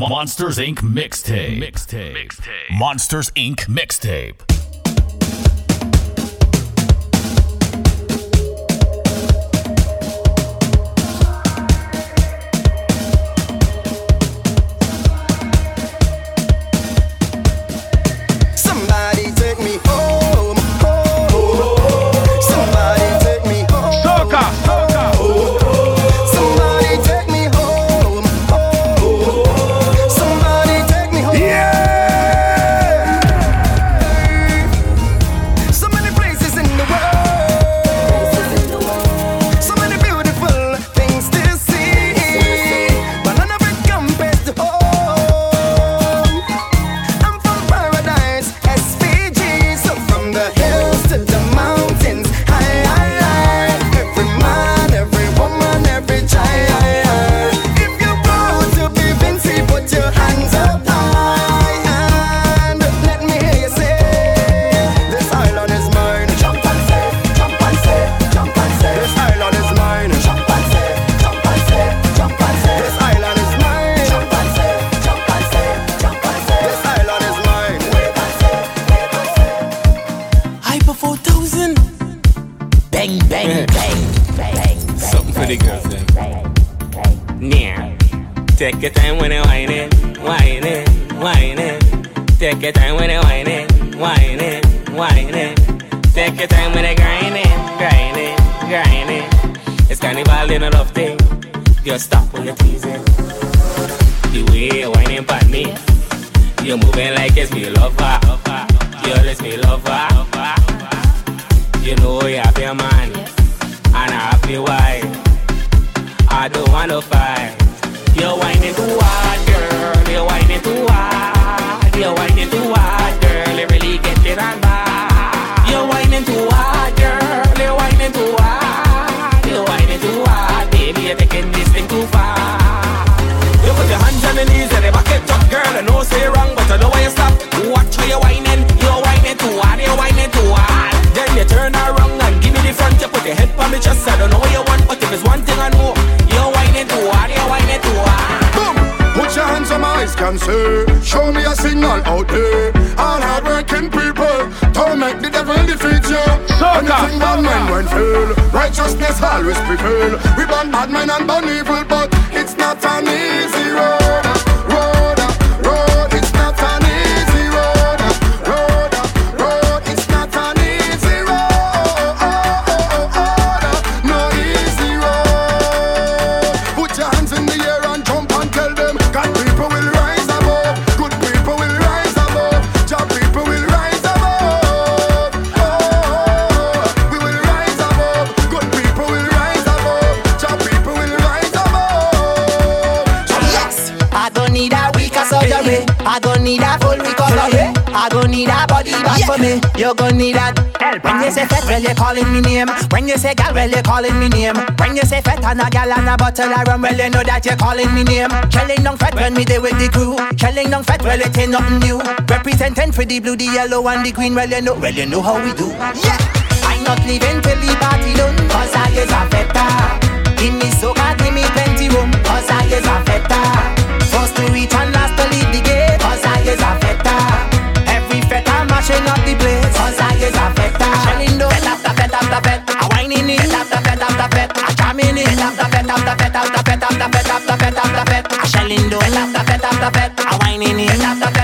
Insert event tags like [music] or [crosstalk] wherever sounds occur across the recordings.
Monsters Inc. mixtape. Mixtape. Monsters Inc. mixtape. Show me a signal out there. All hardworking people, don't make the devil defeat you. Anything bad men won't fail, righteousness always prevail. We ban bad men and ban evil, but it's not an easy road. for me, you gon' need that. Help when you say fat, well you calling me name. When you say gal, well you calling me name. When you say fat and a gal and a bottle of rum, well you know that you calling me name. Shelling down fat when me there with the crew. Shelling down fat, well it ain't nothing new. Representing for the blue, the yellow and the green, well you know, well you know how we do. Yeah, I'm not leaving till the party done, cause I is a feta. Give me soca, give me plenty room, cause I is a feta. First to reach and whining though. Fet after fet after fet, I whining it. Fet after fet.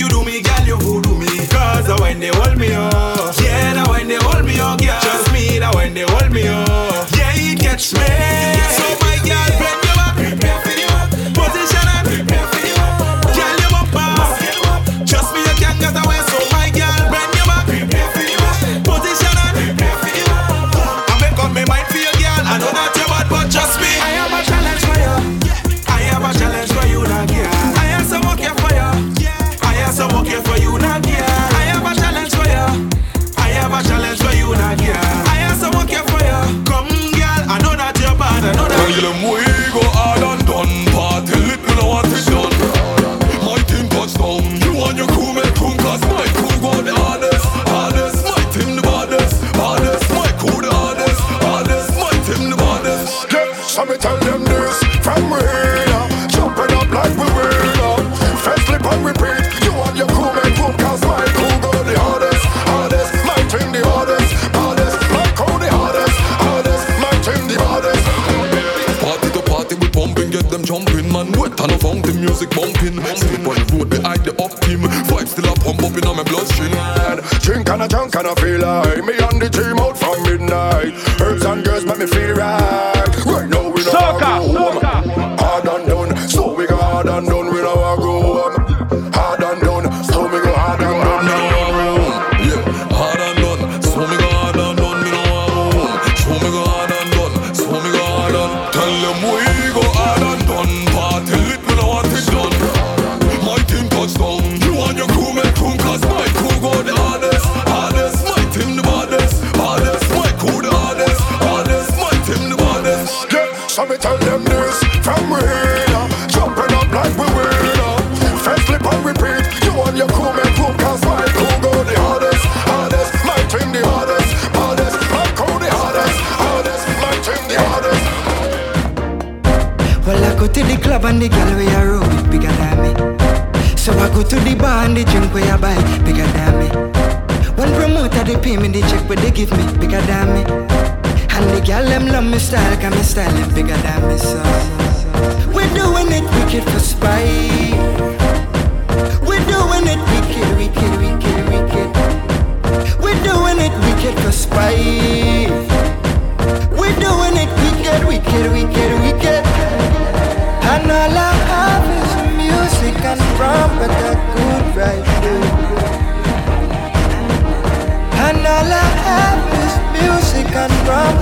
you do me, girl, you do me. Cause when they hold me up, yeah, the when they hold me up, girl. Trust me, that when they hold me up, yeah, it gets me. So my girl, when you are prepared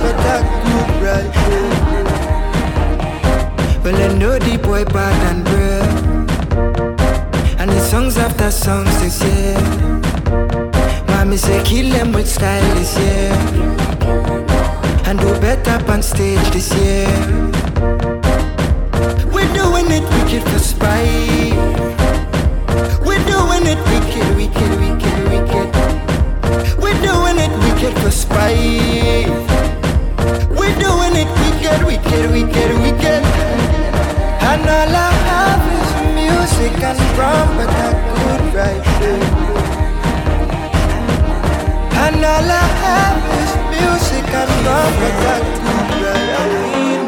but a good right Well, I know the boy bad and brave. And the songs after songs this year. Mommy say kill them with style this year and do better on stage this year. We're doing it wicked for spite. We're doing it wicked, wicked, wicked, wicked. We're doing it wicked for spite. We're doing it wicked, wicked, wicked, wicked. And all I have is music and rum, but a good right And all I have is music and rum, but a good right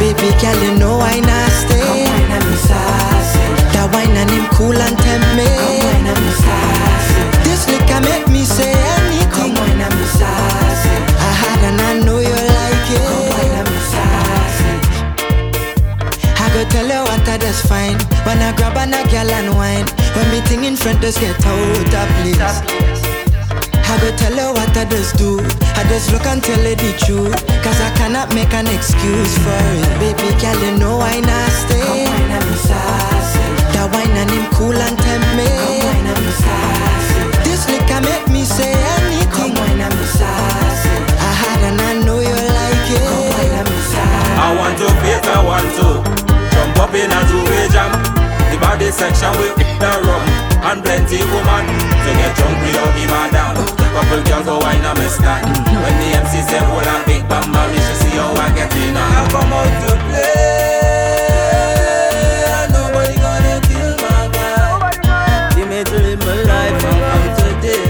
Baby girl, you know I not stay. Come wine and me sassy. That wine and him cool and tempt me. Come wine and me sassy. This liquor make me say tell you what I just fine. When I grab on a girl and wine. When me thing in front just get out of place. I go tell her what I just do. I just look and tell her the truth. Cause I cannot make an excuse for it. Baby girl, you know I not stay. Come wine and me sassy. That wine and him cool and tempt me. Come wine and me sassy. This liquor make me say anything. Come wine and me sassy. I had and I know you like it. Come wine and me sassy. I want to face, I want to jump up in a two-way jam. The body section with the rum and plenty woman to get drunk without give a damn. Couple girls go wine and stand. When the MC say hold a big bamba, me should see how I get in. I come out to play, nobody gonna kill my. Give me life today.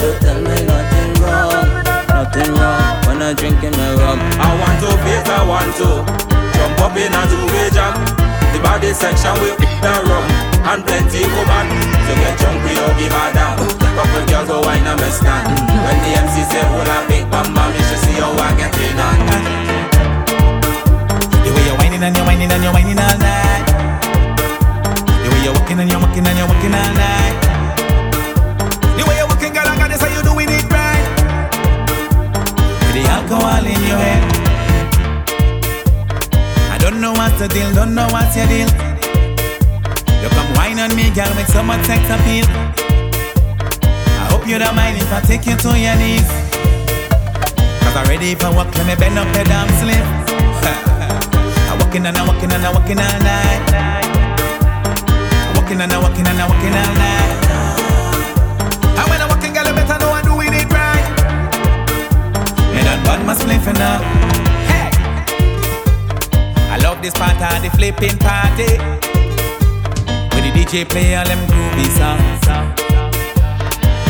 Don't tell me nothing wrong, nothing wrong when I drink in my rum. I want to face, I want to up in a two-way jam. The body section will the rum and plenty woman to get drunk, we don't give a damn. Couple girls go wine and me stand. When the MC say hold a big bamba, me should see how I get in on. The way you're whining and you're whining and you're whining all night. The way you're walking and you're walking and you're walking all night. The way you're girl, I gotta say you're doing it right. The alcohol in your head. I what's the deal, don't know what's your deal. You come whine on me, girl, with so much sex appeal. I hope you don't mind if I take you to your knees. Cause I'm ready for walk, let me bend up your damn sleeve. [laughs] I'm walking and I'm walking and I'm walking all night. I'm walking and I'm walking and I'm walking all night. And when I'm walking, girl, you better know I'm doing it right. You done bad my sleep enough love this part of the flipping party. When the DJ play all them groovy songs.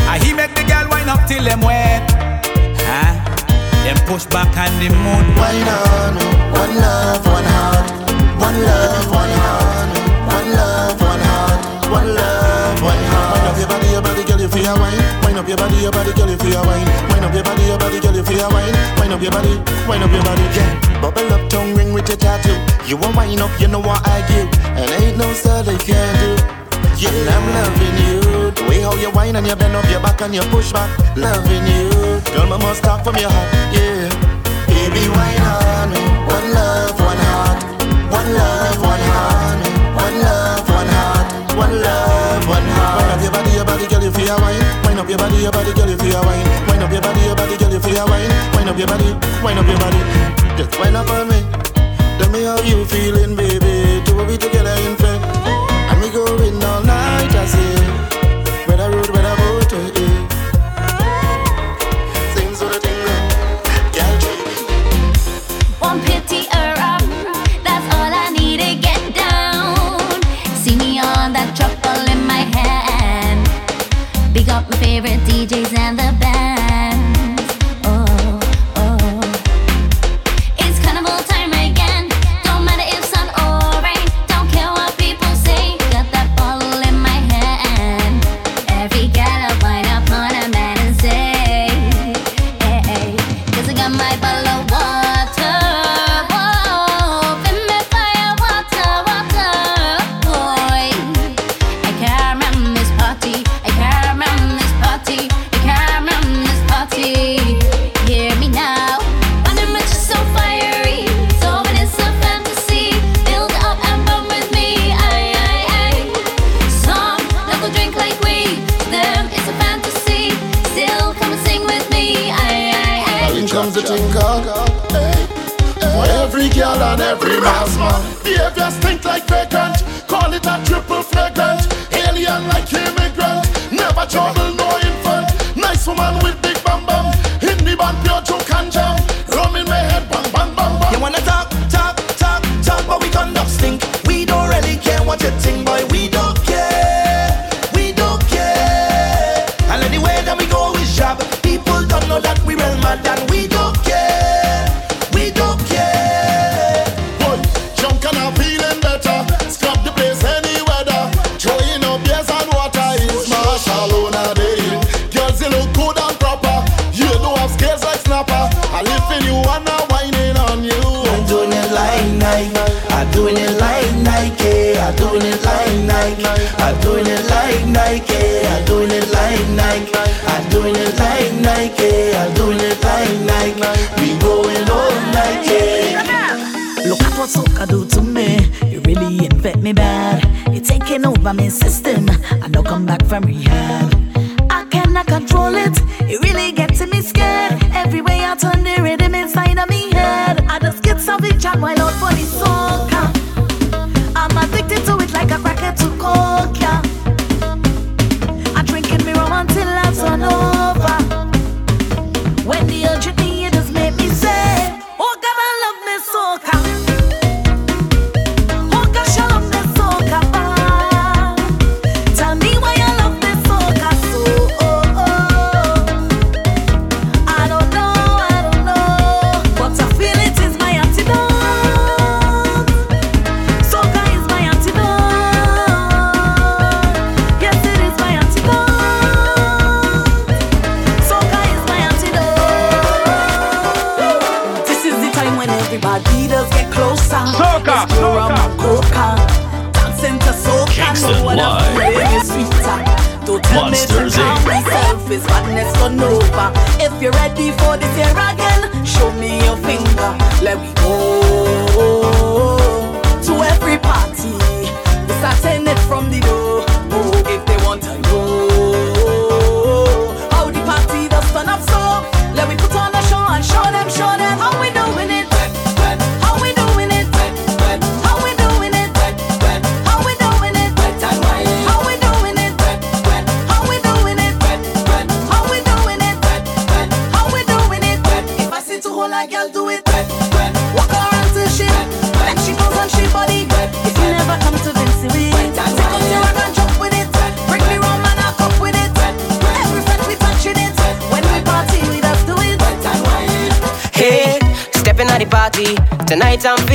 I he make the girl wind up till them wet. Huh? Them push back and the mood. Wine on, one love, one heart. One love, one heart. One love, one heart. One love, one heart. Wind up your body, your body, girl, you feel wine. Wind up your body, your body, girl, you feel wine. Wind up your body body, your body, girl, you feel wine. Wine up your body, wine up your body. Yeah, bubble up, tongue ring with your tattoo. You want wine up, you know what I give, and ain't no stuff they can do. Yeah, and I'm loving you. The way how you wine and you bend up your back and you push back, loving you. Girl, my must talk from your heart, yeah. Baby, wine on me. One love, one heart. One love, one heart. One love, one heart. One love, one heart. One up your body, your body, girl, you feel wine. Wind up your body, your body, girl, you feel wine. Wind up your body, your body, girl, you feel wine. Wind up your body, wind up your body. Just wind up on me. Tell me how you feeling, baby. Two of we together in fact, and we go in all night. I say. Dream asthma, behaviors think like fake I'm doing it like Nike. I'm doing it like Nike. I'm doing it like Nike. I'm doing it like Nike. We going all night. Look at what soca do to me. You really infect me bad. You're taking over my system. I don't come back from rehab.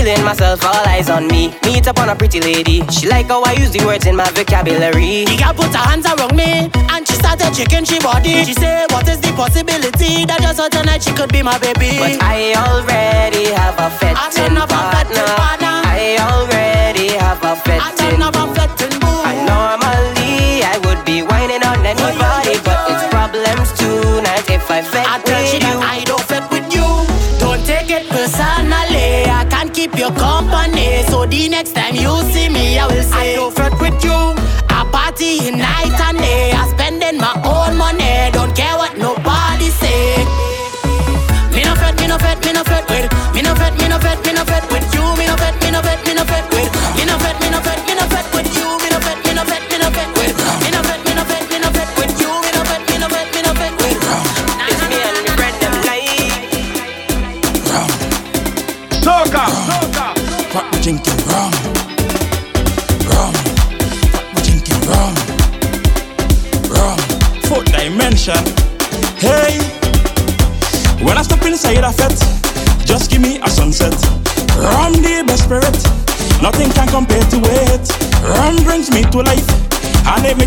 feeling myself, all eyes on me. Meet up on a pretty lady. She like how I use the words in my vocabulary. The girl put her hands around me and she started shaking she body. She said, What is the possibility that just tonight she could be my baby? But I already have a fetching partner. partner. I already have a fetching. I normally I would be whining on anybody, but it's problems tonight if I fed with you. I So the next time you see me, I will say I don't fit with you. I party night and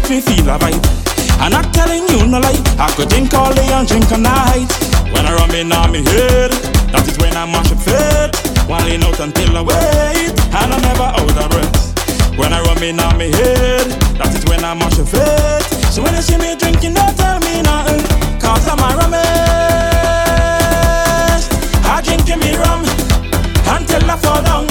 makes me feel a vibe. I'm not telling you no lie. I could drink all day and drink all night. When I rum in on me head, that is when I mash up fit. Whiling out until I wait, and I'm never out of breath. When I rum in on me head, that is when I mash up fit. So when you see me drinking, don't tell me nothing, cause I'm a rummest. I drinking me rum until I fall down,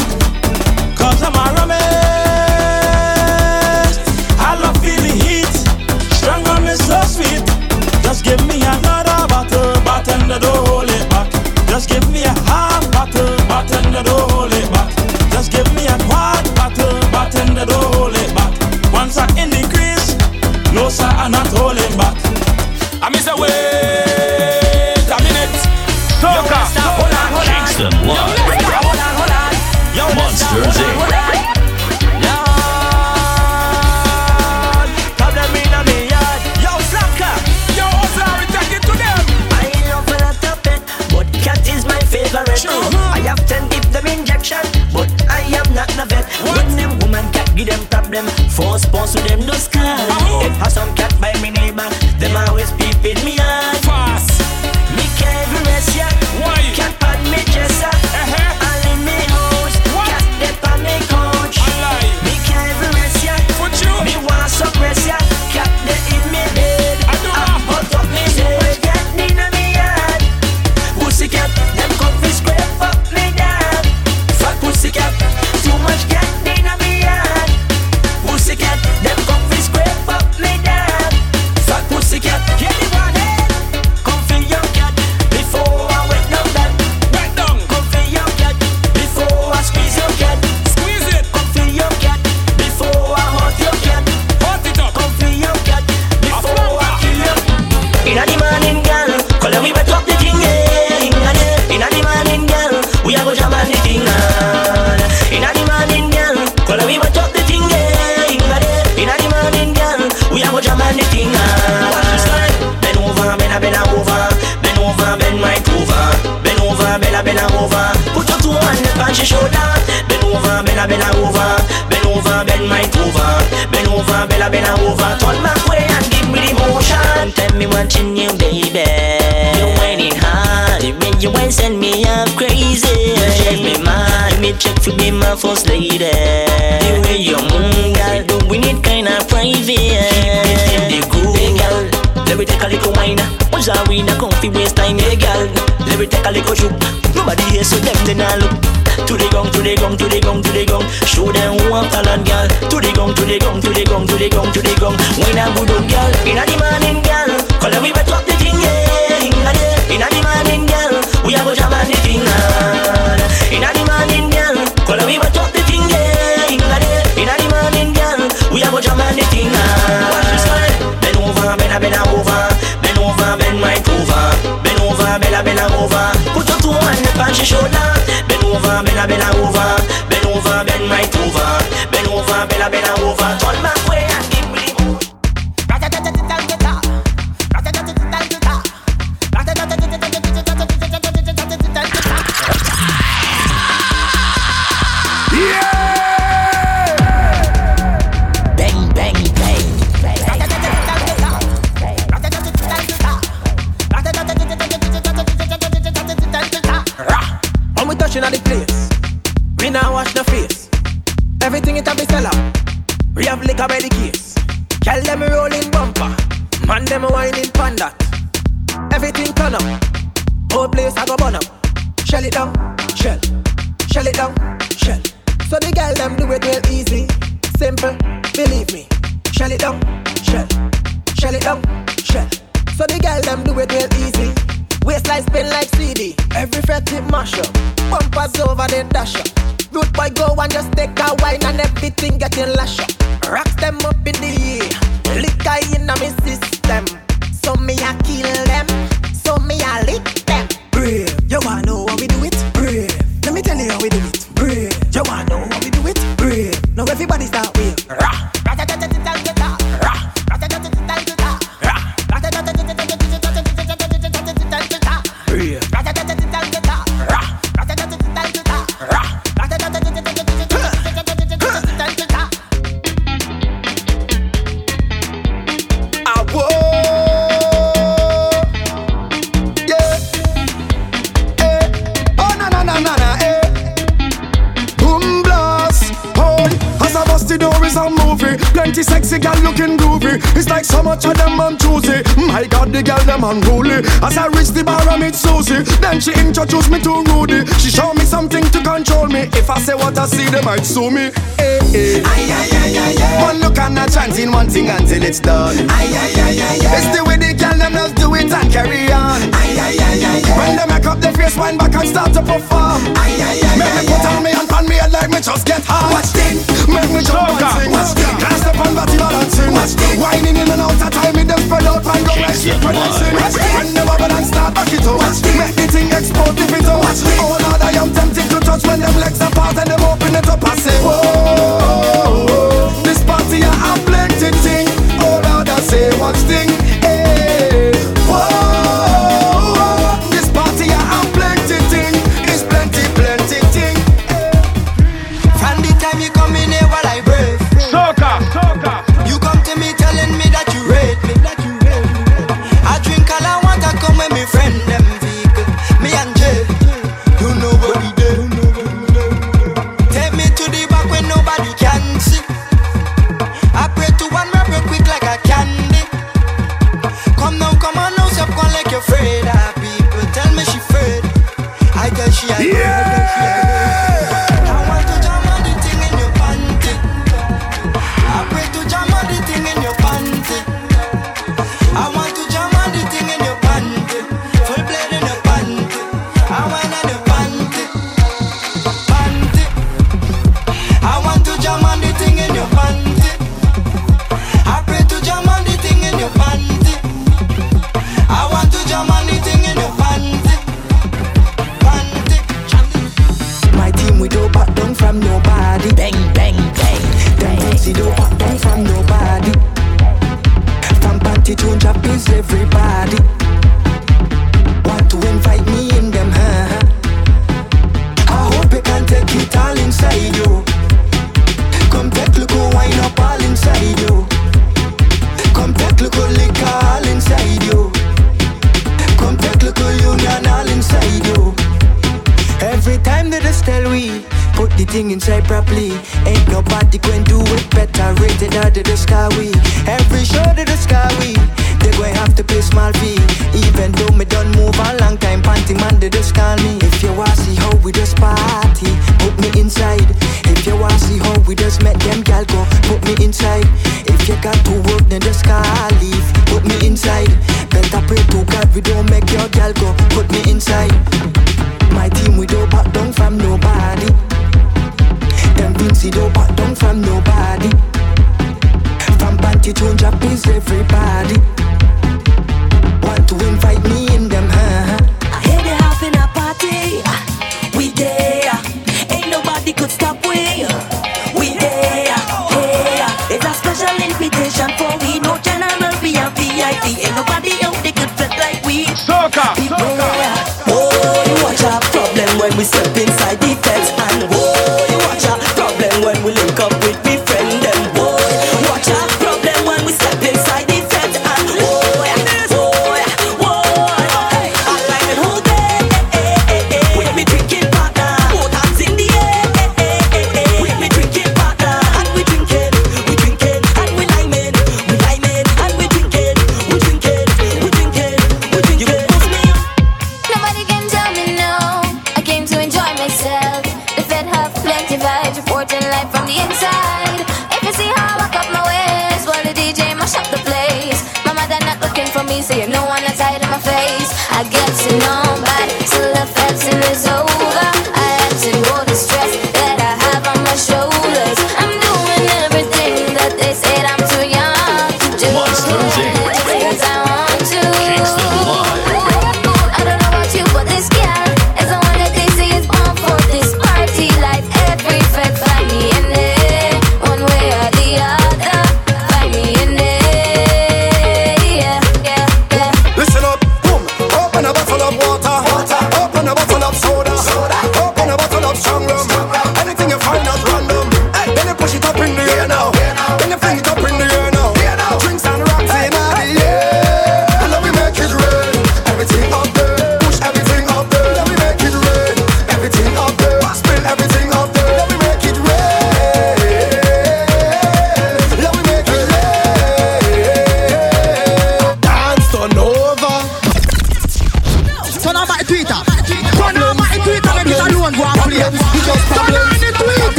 Show them want talent, girl. To the gong, to the gong, to the gong, to the gong, to the gong. Wine and good girl. Inna the morning, girl. Color we wet up the thing, yeah. Inna the, inna the morning, girl. We a go jam on the thing, on. Inna the morning, girl. Color we wet up the thing, yeah. Inna the, inna the morning, girl. We a go jam on the thing, on. Watch this one. Bend over, bend a, bend a over. Bend over, bend right over. Bend over, bend a, bend a over. Put your two hands on your shoulder. Bend over, bend a, bend a over. Over, bend right over. Bend over, bend a, bend a over. but I see they might sue me. Hey, hey. Aye, aye, aye, aye, aye. One look and a chance in one thing until it's done. Aye, aye, aye, aye, aye. It's the way they can them just do it and carry on. Aye, aye, aye, aye, aye. When they make up their face, wind back and start to perform. Aye, aye, aye, make aye, me put on me and pan me head like me just get hot. Watch them, make me jump and sing. Watch them, cast the pan body balancing. Watch them, whining in and out of time, me them spread out and go like shit. Watch them, when they wobble and start back it up. Watch them, make the thing explode if it don't. Watch them, oh Lord, I am tempted to touch when them legs apart and You got to work, then just can't leave. Put me inside. Better pray to God we don't make your girl go. Put me inside. My team we don't back down from nobody. Them Vincy don't back down from nobody. From Banty to Japanese, everybody.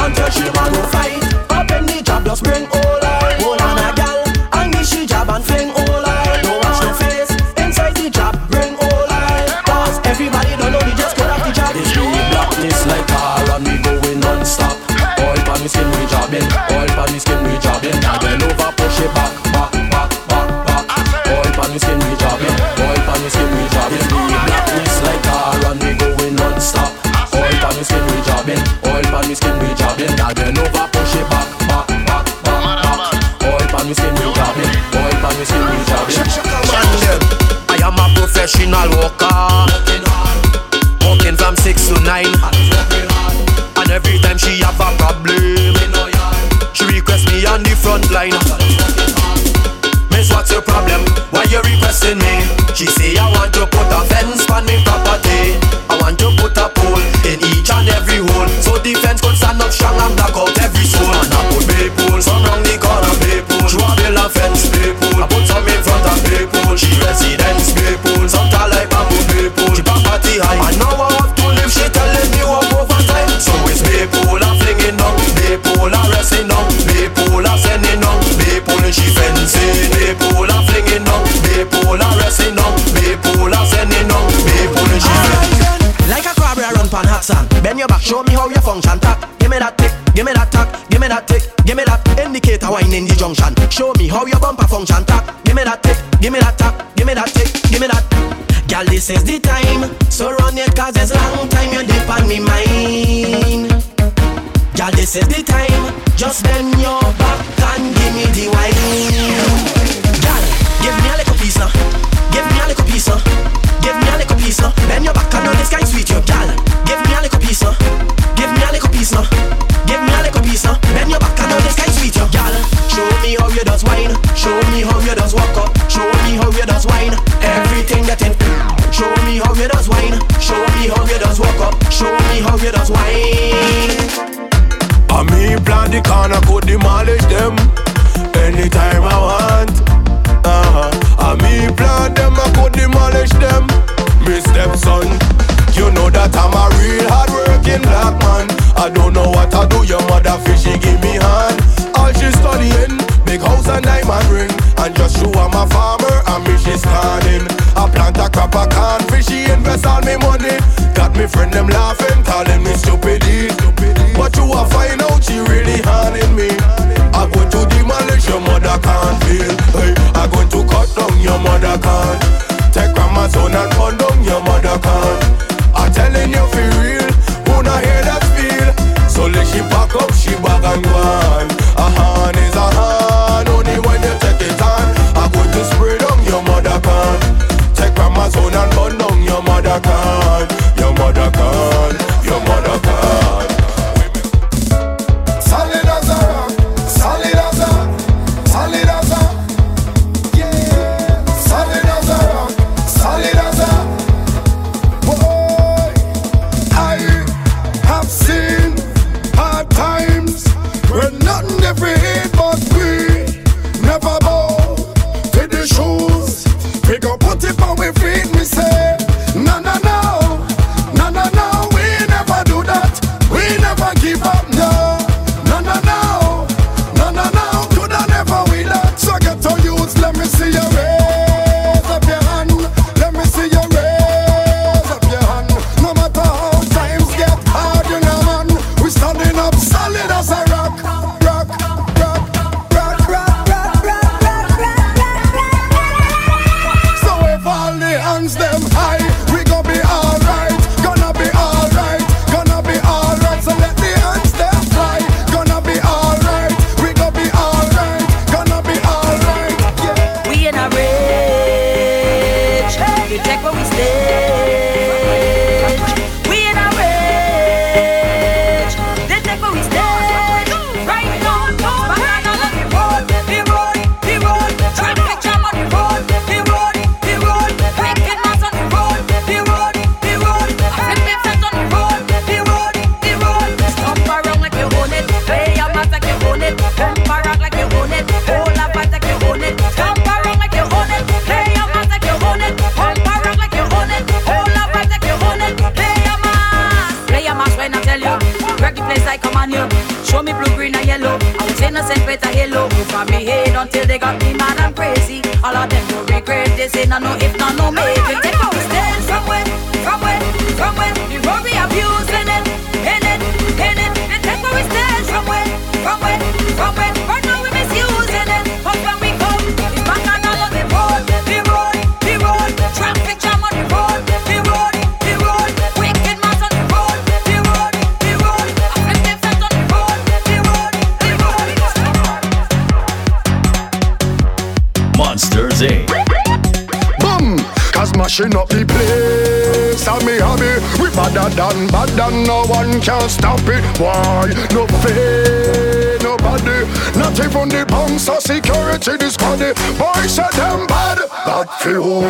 Until she man Can I go demolish them anytime I want? Uh-huh. I me plant them, I could demolish them. Me stepson, you know that I'm a real hardworking black man. I don't know what I do, your mother fish, she give me hand. All she studying, big house and diamond ring. And just show I'm a farmer, and me she's standing. I plant a crop of corn, fishy invest all me money. Got me friend them laughing, calling me stupid. stupid find out she really haunting me. I going to demolish your mother can't feel. Hey, I going to cut down your mother can't. Take grandma's son and burn down your mother can't. I'm telling you for real, who not hear that feel? So let she pack up, she bag and go on. A hand is a hand, only when you take it on. I going to spray down your mother can't. Take grandma's son and burn down your mother can't. From me head until they got me mad and crazy. All of them no regret. They say no, no, if not, no, maybe. Take our stand from where, from where, from where. The road we abuse in it, in it, in it. They take our stand from where, from where, from where. Cause mashing up the place and me hobby We badder than bad and no one can stop it Why? No fear, nobody Not even the bunks or security this squaddy Boys say them bad Bad for who?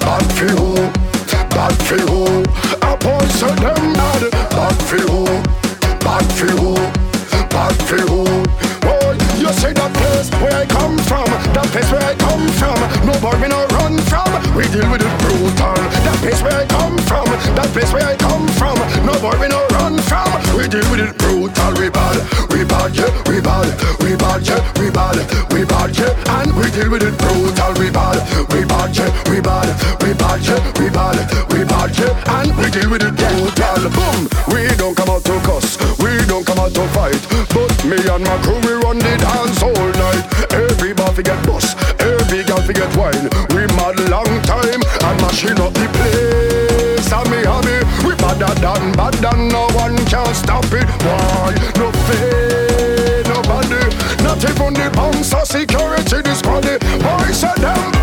Bad for who? Bad for who? A boy say them bad Bad for who? Bad for who? Bad for who? Boy, you see that place where I come from. That place where I come from. No boy me no run from. We deal with it brutal. That place where I come from. That place where I come from. No boy me no run from. We deal with it brutal. We bad, we bad, yeah We bad, we bad, yeah We bad, we bad, yeah And we deal with it brutal. We bad, we bad, yeah We bad, we bad, yeah We bad, we bad, yeah And we deal with it brutal. Boom, we don't come out to cuss. We don't come out to fight. But me and my crew we run the dance all night. Every bar fi get bust Every girl fi get wine. We mad long time And mashing up the place. And me hobby We badder than bad and no one can stop it. Why? No fear, nobody. Not even the bounce or security this squaddy Boys them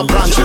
a branch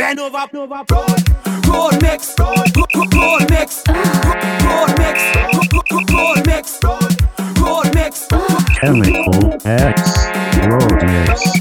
Bend over, road, road mix, road, road mix, road mix, road mix, road mix. Chemical X, road mix.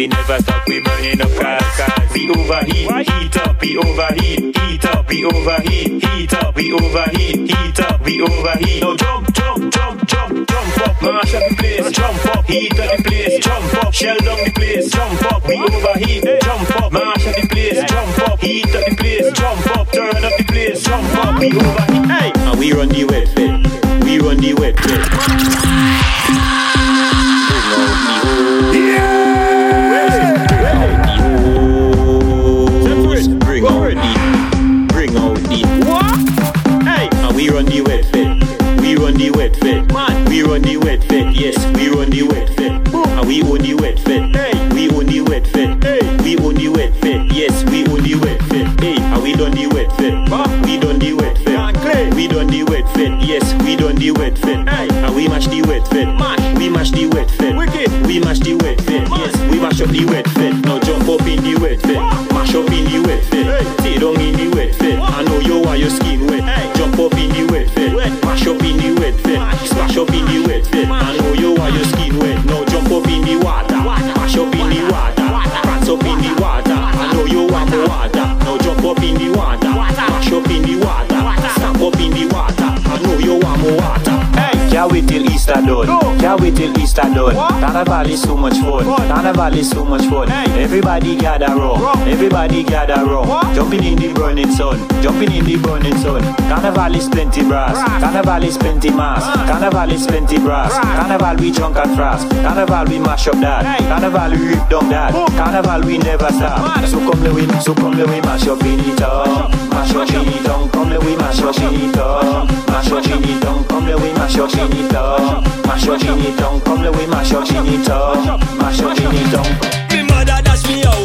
We never stop. we burning up cars. We overheat, heat up, we overheat, heat up, we overheat, heat up, we overheat, heat up, we overheat. No jump, jump, jump, jump, jump up, mash up the place, jump up, heat up the place, jump up, shell down the place, jump up, we overheat, jump up, mash up the place, jump up, heat up the place, jump up, turn up the place, jump up, we overheat. Hey, and we run the wet bit, we run the wet bit. Valley so much fun. Tana Valley so much fun. Everybody gather round. Everybody gather round. Jumping in the burning sun. Jumping in the burning sun. Carnival is plenty brass. Carnival is plenty mass. Carnival is plenty brass. Carnival we drunk and fast. Carnival we mash up that. Carnival we rip down that. Carnival we never stop. So come the win. So come the win. Mash up in it up. Mash up in it come le oui, ma chinito, ma chinito, come le oui, ma chinito, ma chinito, come le oui, ma chinito, ma chinito. Me mother dash me out.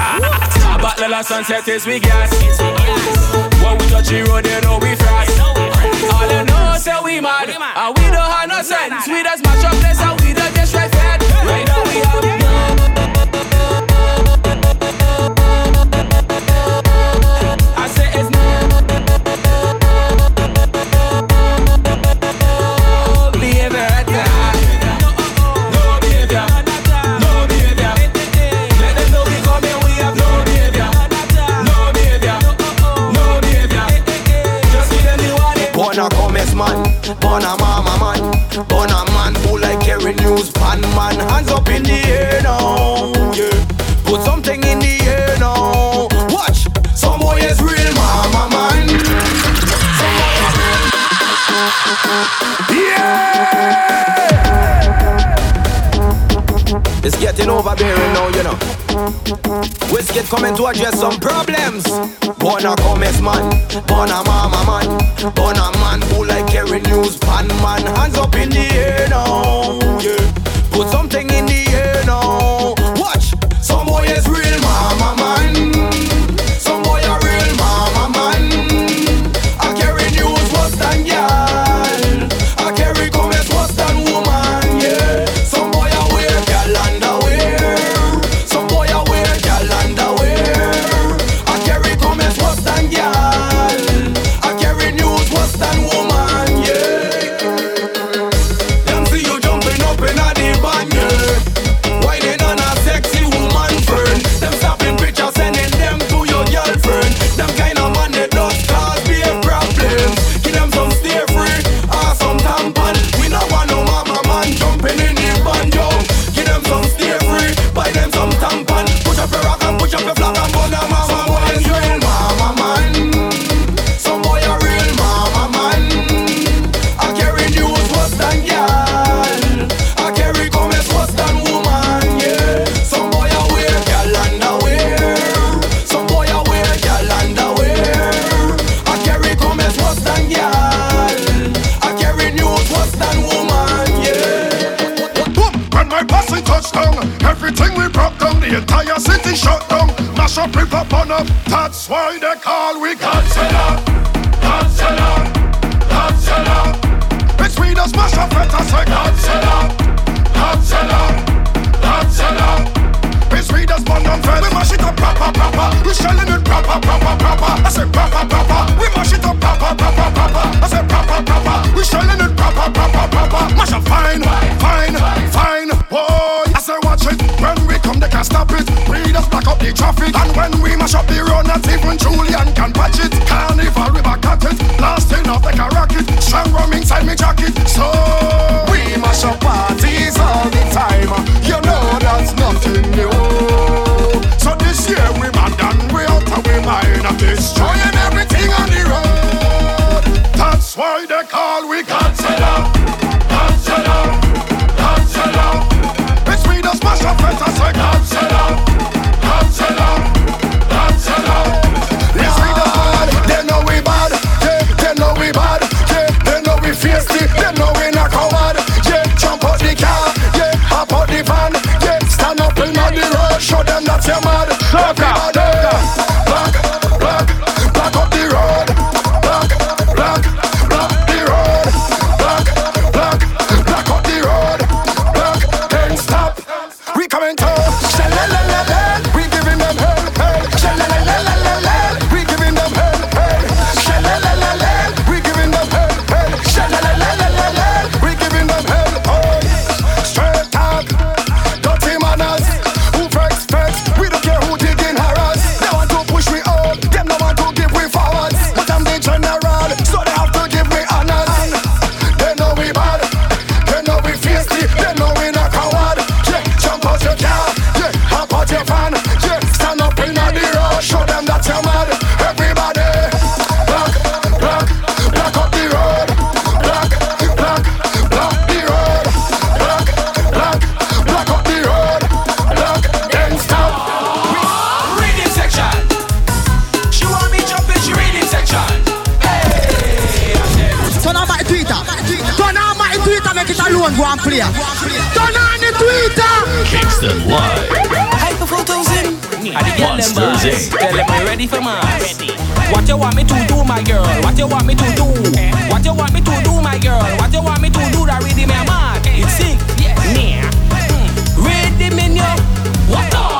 About the last sunset is we gas. What we touch the road, they know we fast. All they know say we mad, and we don't have no sense. We just match up place and we just get straight fed. Bona mama man, bona man who like hearing news, pan man. Hands up in the air now, yeah. Put something in the air now. Watch, some boy is real, mama man. Yeah. It's getting overbearing now, you know. Whiskey coming to address some problems. Born a commerce man, born a mama man, born a man who like carry news pan man. Hands up in the air now, yeah. Mash up, rip up, on up. That's why they call we Godzilla. Godzilla. Godzilla. It's we the smash up, let us say Godzilla. Godzilla. Godzilla. It's we the spawn on fed. We mash it up proper, proper. We shelling it proper, proper, proper. I say proper, proper. We mash it up proper, proper, proper. I say proper, proper. We shelling it proper, proper, proper. Mash up fine, fine, fine. Boy, I say watch it. Come, they can't stop it. We just back up the traffic. And when we mash up the road, not even Julian can patch it. Carnival, we back at it. Blasting off like a rocket. Strong rum inside me jacket. So we mash up parties all the time. You know that's nothing new. So this year we mad and we out of we mind. Destroying everything on the road. That's why they call we. Godzilla. Godzilla. Show them that you're mad. Everybody. Alone, go and play. Turn on the Twitter. Kingston Live. Hyper photos in. I the them Monsters, boys. eh? Tell them you ready for mass. What you want me to do, my girl? What you want me to do? What you want me to do, my girl? What you want me to do? That ready me a mad. It's sick. Yeah. Mm. Ready me yo. What the?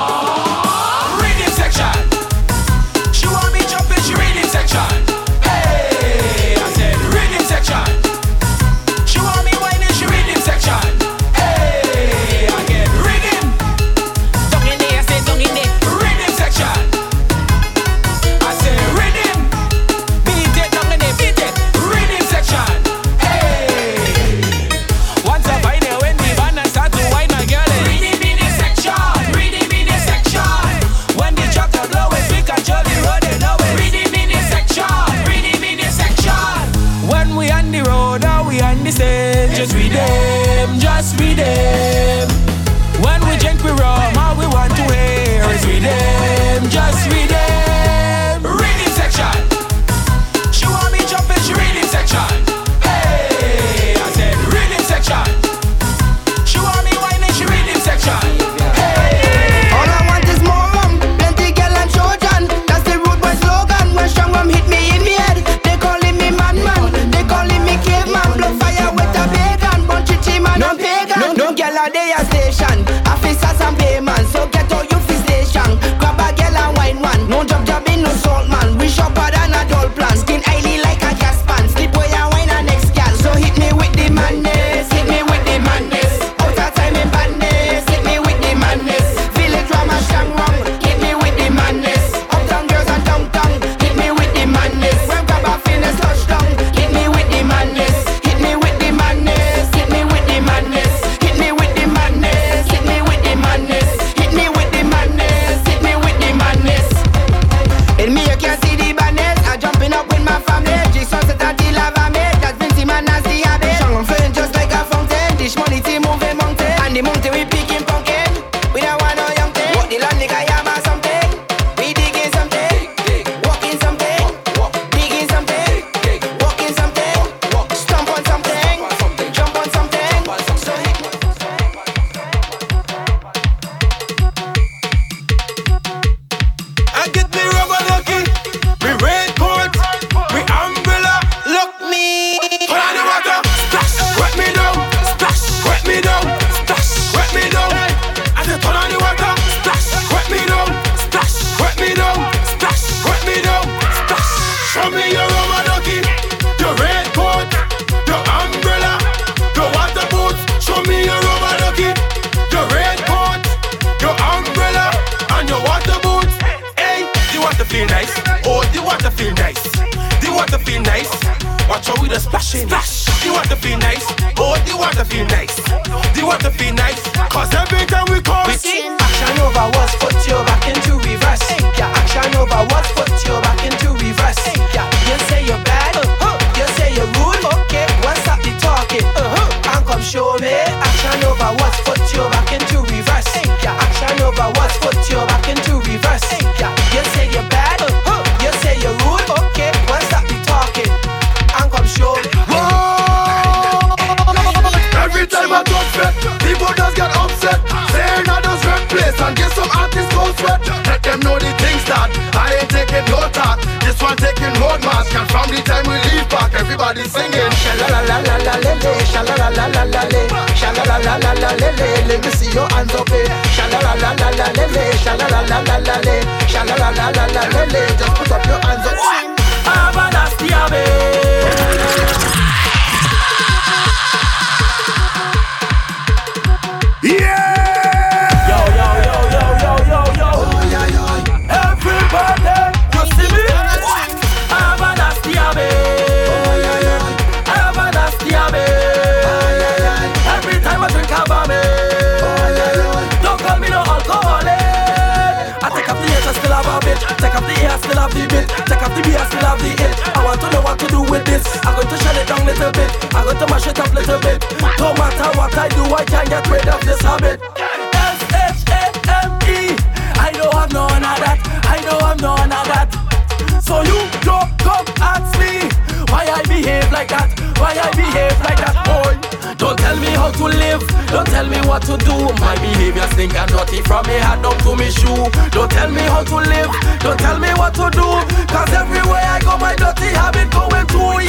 how to live. Don't tell me what to do. My behavior stink and dirty from me head down to me shoe. Don't tell me how to live. Don't tell me what to do. Cause everywhere I go, my dirty habit going through.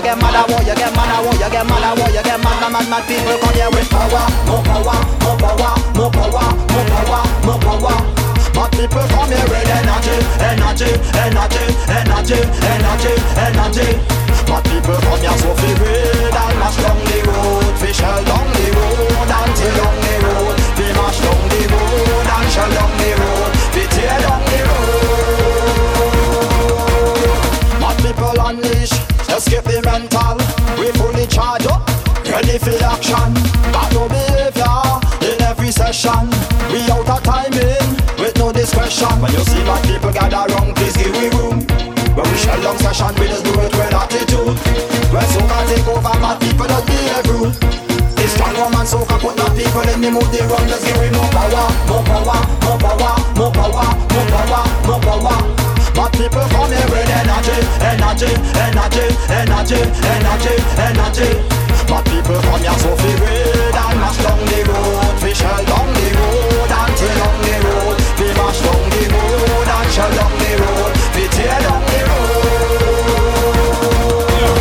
you get mad at war, you get mad at war, you get mad at war, you get mad at mad, mad people come here with power, more power, more power, more power, more power, more power. Mad people come here with energy, energy, energy, energy, energy, energy. Mad people come here so fi read and mash down the road, fi shell down the road and tear down the road, fi mash down the road and shell down the road, fi tear down the road. escape the mental. We fully charge up, ready for action. Bad no behavior in every session. We out of timing with no discretion. When you see my people gather round, please give we room. When we share long session, we just do it with attitude. When soca take over, my people just behave rude. This strong woman soca put the people in the mood. They run, just give we more power, more power, more power, more power, more power, more power. More power. But people come here with energy, energy, energy, energy, energy, energy. But people come here so fi red and mash down the road, we shall down the road and tear down the road, We mash down the road and shell down the road, We tear down the road.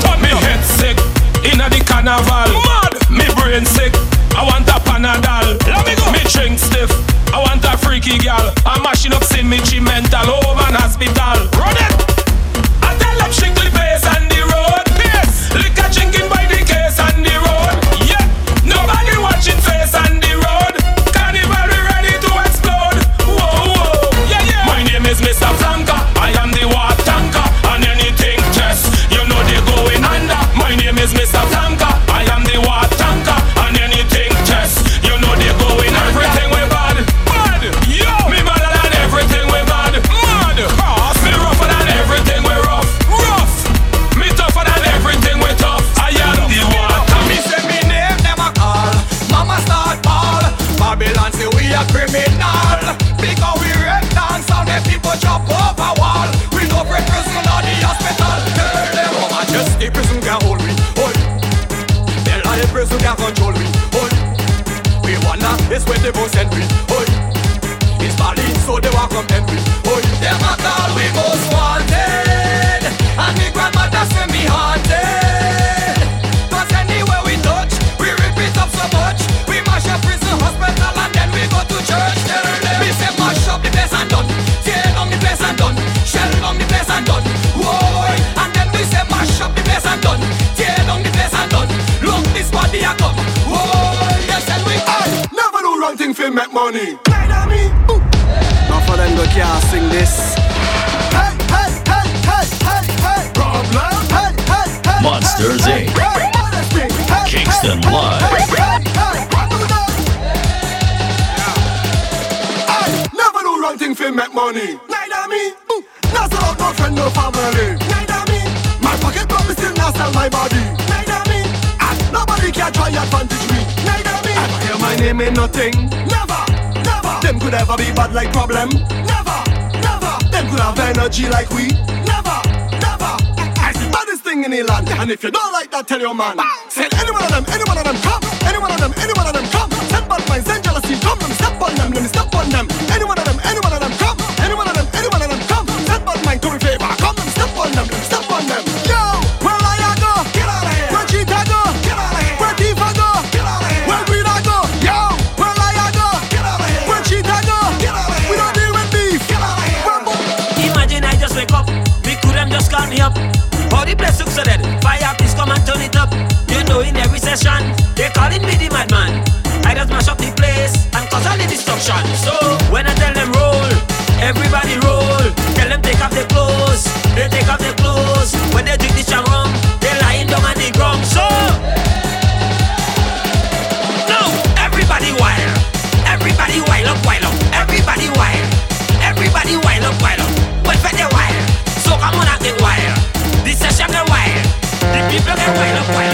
But me head sick, inna the carnival. Mad, me brain sick. I want a Panadol. Let me go. Me drink stiff. I want a freaky. I'm mashing up sin, me she mental. over an hospital. Run it! Person can control me. We wanna is where the boss send me. Oi, it's Bali, so they want come envy. Oi, them at all we most wanted, and me grandmother send me haunted. Anywhere we touch, we rip it up so much. We mash up prison, hospital, and then we go to church. We say mash up the place and done, tear down the place and done, shell down the place and done. Whoa, and then we say mash up the place and done, body a come. Whoa, yes, and we I never do wrong thing for make money. Now for them go can't sing this. Hey, hey, hey, hey, hey, hey. Problem. Hey, hey, hey. Monsters hey, Inc. hey, hey, hey, hey, Kingston hey, Live. hey, hey, hey. What? I never do wrong thing for make money. Neither me. Not sell out no friend, no family. Neither me. My pocket broke, me still not sell my body. Neither me. And nobody can try advantage me. Neither me. Ever hear my name in nothing? Never, never. Them could ever be bad like problem. Never, never. Them could have energy like we. Never, never. I the baddest thing in the land. And if you don't like that, tell your man. Send any one of them, any one of them come. Any one of them, any one of them come. Send bad minds, send jealousy, come. Let me step on them, let me step on them. Any one of them, any one every they calling me the madman. I just mash up the place and cause all the destruction. So when I tell them roll, everybody roll. Tell them take off their clothes, they take off their clothes. When they drink the chang rum, they lying down on the ground. So no, everybody wild, everybody wild up, wild up, everybody wild, everybody wild up, wild up. When for the wild, so come on and get wild. The session get wild, the people get wild up, wild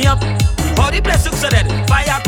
me up. All the blessings are dead. Fire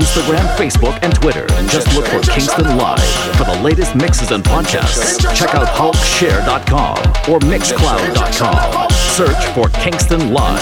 Instagram, Facebook, and Twitter. Just look for Kingston Live. For the latest mixes and podcasts, check out hulkshare.com or mixcloud.com. Search for Kingston Live.